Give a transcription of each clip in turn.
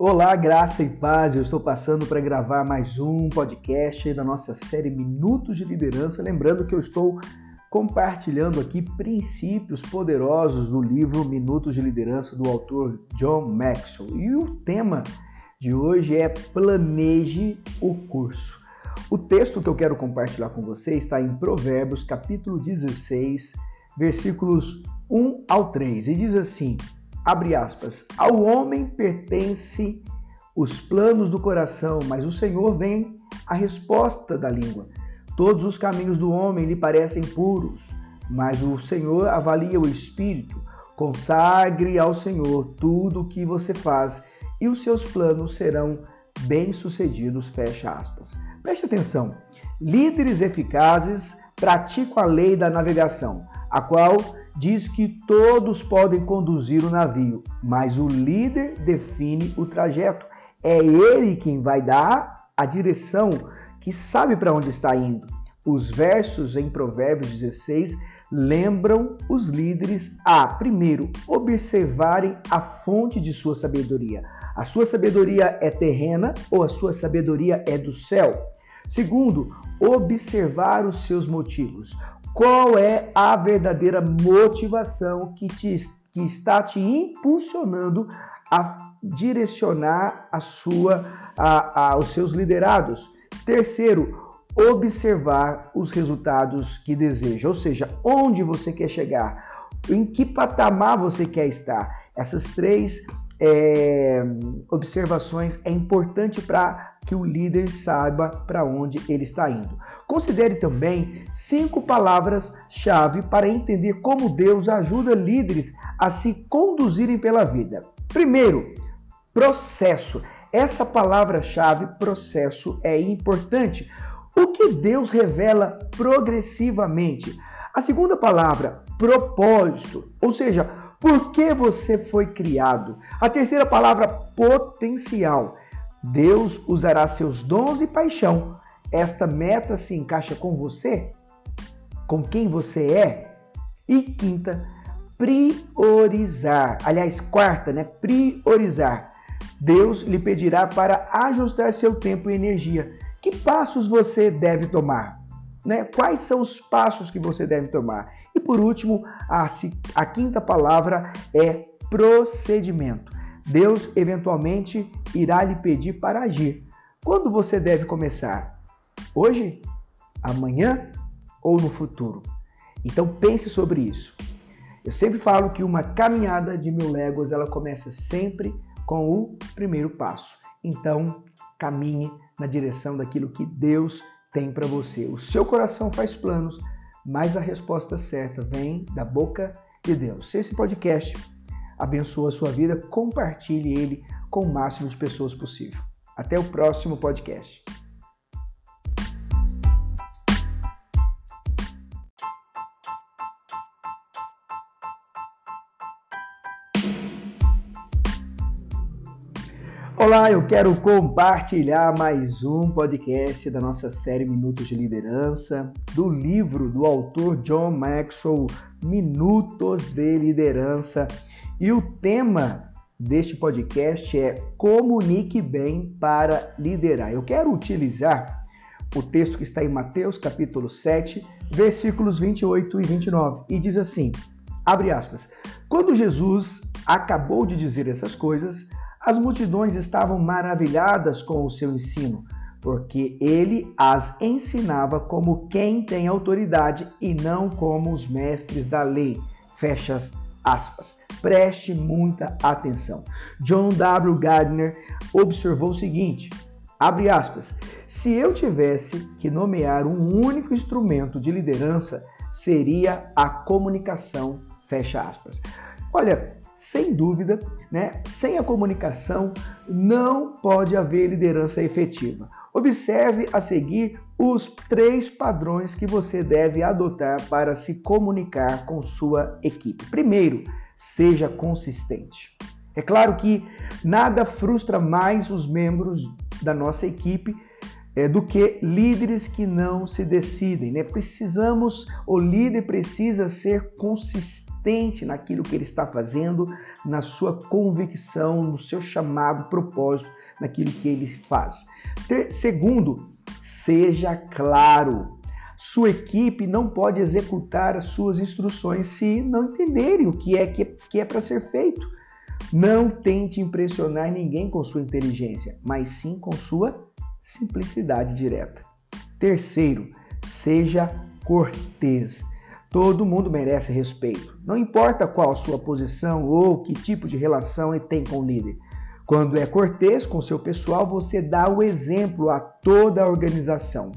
Olá, graça e paz. Eu estou passando para gravar mais um podcast da nossa série Minutos de Liderança. Lembrando que eu estou compartilhando aqui princípios poderosos do livro Minutos de Liderança do autor John Maxwell. E o tema de hoje é Planeje o curso. O texto que eu quero compartilhar com você está em Provérbios, capítulo 16, versículos 1 ao 3, e diz assim: abre aspas, ao homem pertence os planos do coração, mas o Senhor vem a resposta da língua. Todos os caminhos do homem lhe parecem puros, mas o Senhor avalia o espírito. Consagre ao Senhor tudo o que você faz e os seus planos serão bem-sucedidos, fecha aspas. Preste atenção. Líderes eficazes praticam a lei da navegação, a qual diz que todos podem conduzir o navio, mas o líder define o trajeto. É ele quem vai dar a direção, que sabe para onde está indo. Os versos em Provérbios 16 lembram os líderes a, primeiro, observarem a fonte de sua sabedoria. A sua sabedoria é terrena ou a sua sabedoria é do céu? Segundo, observar os seus motivos. Qual é a verdadeira motivação que, te, que está te impulsionando a direcionar a sua, a, a, os seus liderados? Terceiro, observar os resultados que deseja, ou seja, onde você quer chegar, em que patamar você quer estar. Essas três é, observações é importante para que o líder saiba para onde ele está indo. Considere também cinco palavras-chave para entender como Deus ajuda líderes a se conduzirem pela vida. Primeiro, processo. Essa palavra-chave, processo, é importante. O que Deus revela progressivamente. A segunda palavra, propósito, ou seja, por que você foi criado. A terceira palavra, potencial. Deus usará seus dons e paixão esta meta se encaixa com você? Com quem você é? E quinta, priorizar. Aliás, quarta, né? Priorizar. Deus lhe pedirá para ajustar seu tempo e energia. Que passos você deve tomar? Né? Quais são os passos que você deve tomar? E por último, a, a quinta palavra é procedimento. Deus eventualmente irá lhe pedir para agir. Quando você deve começar? Hoje, amanhã ou no futuro? Então pense sobre isso. Eu sempre falo que uma caminhada de mil léguas ela começa sempre com o primeiro passo. Então caminhe na direção daquilo que Deus tem para você. O seu coração faz planos, mas a resposta certa vem da boca de Deus. Se esse podcast abençoa a sua vida, compartilhe ele com o máximo de pessoas possível. Até o próximo podcast. Olá, eu quero compartilhar mais um podcast da nossa série Minutos de Liderança, do livro do autor John Maxwell, Minutos de Liderança. E o tema deste podcast é Comunique bem para liderar. Eu quero utilizar o texto que está em Mateus capítulo 7, versículos 28 e 29, e diz assim: abre aspas. Quando Jesus acabou de dizer essas coisas, as multidões estavam maravilhadas com o seu ensino, porque ele as ensinava como quem tem autoridade e não como os mestres da lei. Fecha aspas. Preste muita atenção. John W. Gardner observou o seguinte: abre aspas. Se eu tivesse que nomear um único instrumento de liderança, seria a comunicação. Fecha aspas. Olha, sem dúvida, né, sem a comunicação não pode haver liderança efetiva. Observe a seguir os três padrões que você deve adotar para se comunicar com sua equipe. Primeiro, seja consistente. É claro que nada frustra mais os membros da nossa equipe é, do que líderes que não se decidem. Né? Precisamos, o líder precisa ser consistente consistente naquilo que ele está fazendo, na sua convicção, no seu chamado, propósito, naquilo que ele faz. Segundo, seja claro. Sua equipe não pode executar as suas instruções se não entenderem o que é que, que é para ser feito. Não tente impressionar ninguém com sua inteligência, mas sim com sua simplicidade direta. Terceiro, seja cortês. Todo mundo merece respeito, não importa qual a sua posição ou que tipo de relação ele tem com o líder. Quando é cortês com seu pessoal, você dá o exemplo a toda a organização.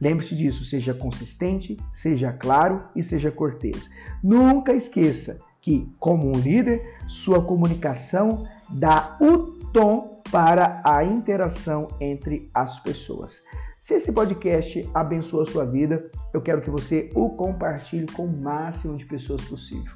Lembre-se disso, seja consistente, seja claro e seja cortês. Nunca esqueça que, como um líder, sua comunicação dá o tom para a interação entre as pessoas. Se esse podcast abençoa a sua vida, eu quero que você o compartilhe com o máximo de pessoas possível.